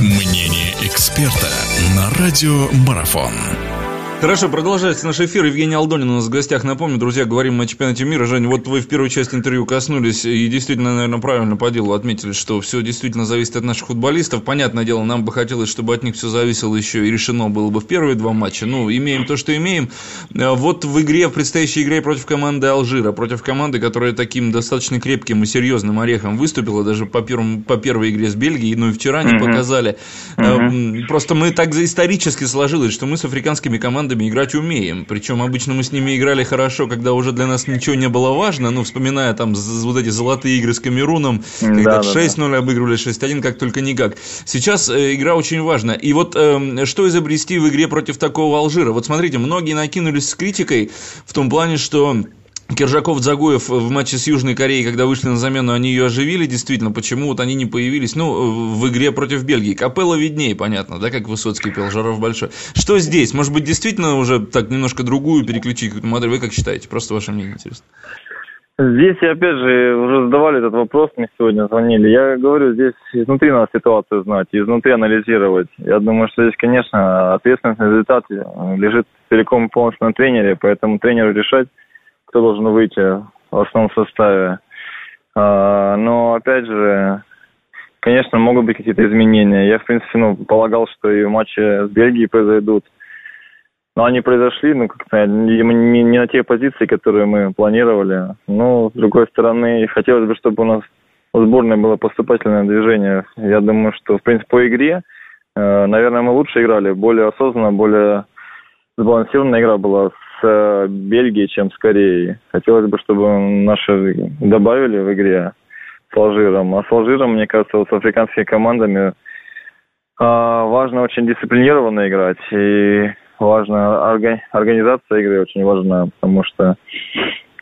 Мнение эксперта на радио Марафон. Хорошо, продолжается наш эфир. Евгений Алдонин у нас в гостях. Напомню, друзья, говорим о чемпионате мира. Жень, вот вы в первую часть интервью коснулись и действительно, наверное, правильно по делу отметили, что все действительно зависит от наших футболистов. Понятное дело, нам бы хотелось, чтобы от них все зависело еще и решено было бы в первые два матча. Ну, имеем то, что имеем. Э, вот в игре, в предстоящей игре против команды Алжира, против команды, которая таким достаточно крепким и серьезным орехом выступила, даже по, первому, по первой игре с Бельгией, ну и вчера не показали. Mm-hmm. Просто мы так исторически сложилось, что мы с африканскими командами командами играть умеем. Причем обычно мы с ними играли хорошо, когда уже для нас ничего не было важно. Ну, вспоминая там вот эти золотые игры с Камеруном, когда да, 6-0 да. обыгрывали 6-1, как только никак. Сейчас э, игра очень важна. И вот э, что изобрести в игре против такого Алжира? Вот смотрите, многие накинулись с критикой в том плане, что Киржаков, Загоев в матче с Южной Кореей, когда вышли на замену, они ее оживили, действительно, почему вот они не появились, ну, в игре против Бельгии. Капелла виднее, понятно, да, как Высоцкий пел, Жаров большой. Что здесь? Может быть, действительно уже так немножко другую переключить какую-то модель? Вы как считаете? Просто ваше мнение интересно. Здесь, опять же, уже задавали этот вопрос, мне сегодня звонили. Я говорю, здесь изнутри надо ситуацию знать, изнутри анализировать. Я думаю, что здесь, конечно, ответственность на результат лежит целиком и полностью на тренере, поэтому тренеру решать, кто должен выйти в основном составе. А, но, опять же, конечно, могут быть какие-то изменения. Я, в принципе, ну, полагал, что и матчи с Бельгией произойдут. Но они произошли, ну, как-то не, не, на те позиции, которые мы планировали. Но, с другой стороны, хотелось бы, чтобы у нас у сборной было поступательное движение. Я думаю, что, в принципе, по игре, э, наверное, мы лучше играли, более осознанно, более сбалансированная игра была с Бельгией, чем с Кореей. Хотелось бы, чтобы наши добавили в игре с Алжиром. А с Алжиром, мне кажется, вот с африканскими командами а, важно очень дисциплинированно играть. И важно организация игры очень важна, потому что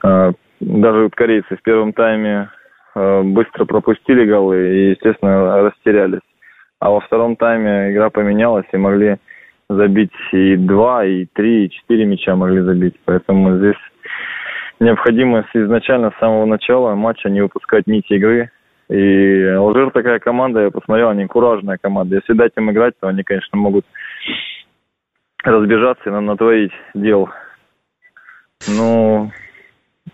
а, даже вот корейцы в первом тайме а, быстро пропустили голы и, естественно, растерялись. А во втором тайме игра поменялась и могли забить и два, и три, и четыре мяча могли забить. Поэтому здесь необходимо изначально с самого начала матча не выпускать нити игры. И Алжир такая команда, я посмотрел, они куражная команда. Если дать им играть, то они, конечно, могут разбежаться и натворить дел. Ну,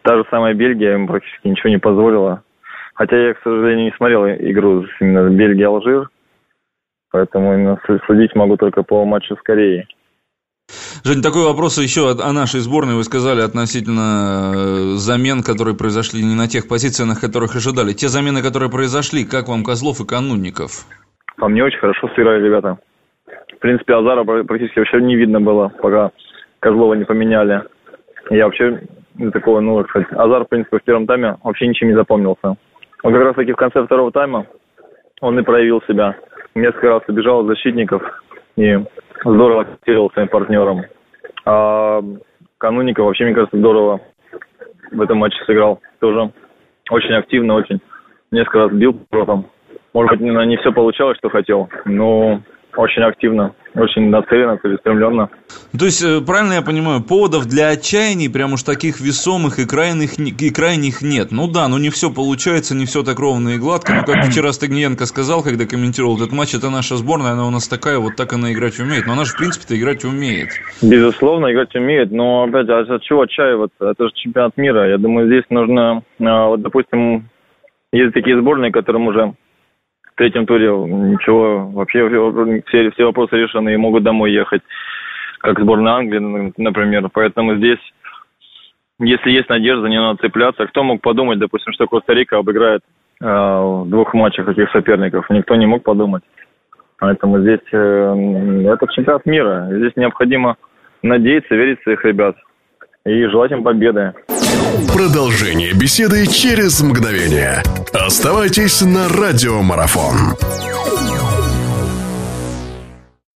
та же самая Бельгия им практически ничего не позволила. Хотя я, к сожалению, не смотрел игру именно Бельгия-Алжир. Поэтому судить могу только по матчу с Кореей. Жень, такой вопрос еще о нашей сборной. Вы сказали относительно э, замен, которые произошли не на тех позициях, на которых ожидали. Те замены, которые произошли, как вам Козлов и Канунников? По мне очень хорошо сыграли ребята. В принципе, Азара практически вообще не видно было, пока Козлова не поменяли. Я вообще такого, ну, кстати, Азар, в принципе, в первом тайме вообще ничем не запомнился. Он как раз таки в конце второго тайма он и проявил себя несколько раз обижал защитников и здорово акцентировал своим партнером. А Кануника вообще, мне кажется, здорово в этом матче сыграл. Тоже очень активно, очень несколько раз бил протом. Может быть, не все получалось, что хотел, но очень активно, очень нацеленно, целеустремленно. Ну, то есть, э, правильно я понимаю, поводов для отчаяний прям уж таких весомых и крайних, и крайних нет. Ну да, но не все получается, не все так ровно и гладко. Но как вчера Стагниенко сказал, когда комментировал этот матч, это наша сборная, она у нас такая, вот так она играть умеет. Но она же, в принципе-то, играть умеет. Безусловно, играть умеет, но опять, а от чего отчаиваться? Это же чемпионат мира. Я думаю, здесь нужно, а, вот, допустим, есть такие сборные, которым уже третьем туре ничего, вообще все, все вопросы решены и могут домой ехать, как сборная Англии, например. Поэтому здесь, если есть надежда, не надо цепляться. Кто мог подумать, допустим, что Коста-Рика обыграет э, в двух матчах таких соперников? Никто не мог подумать. Поэтому здесь э, это чемпионат мира. Здесь необходимо надеяться, верить в своих ребят и желать им победы. Продолжение беседы через мгновение. Оставайтесь на радиомарафон.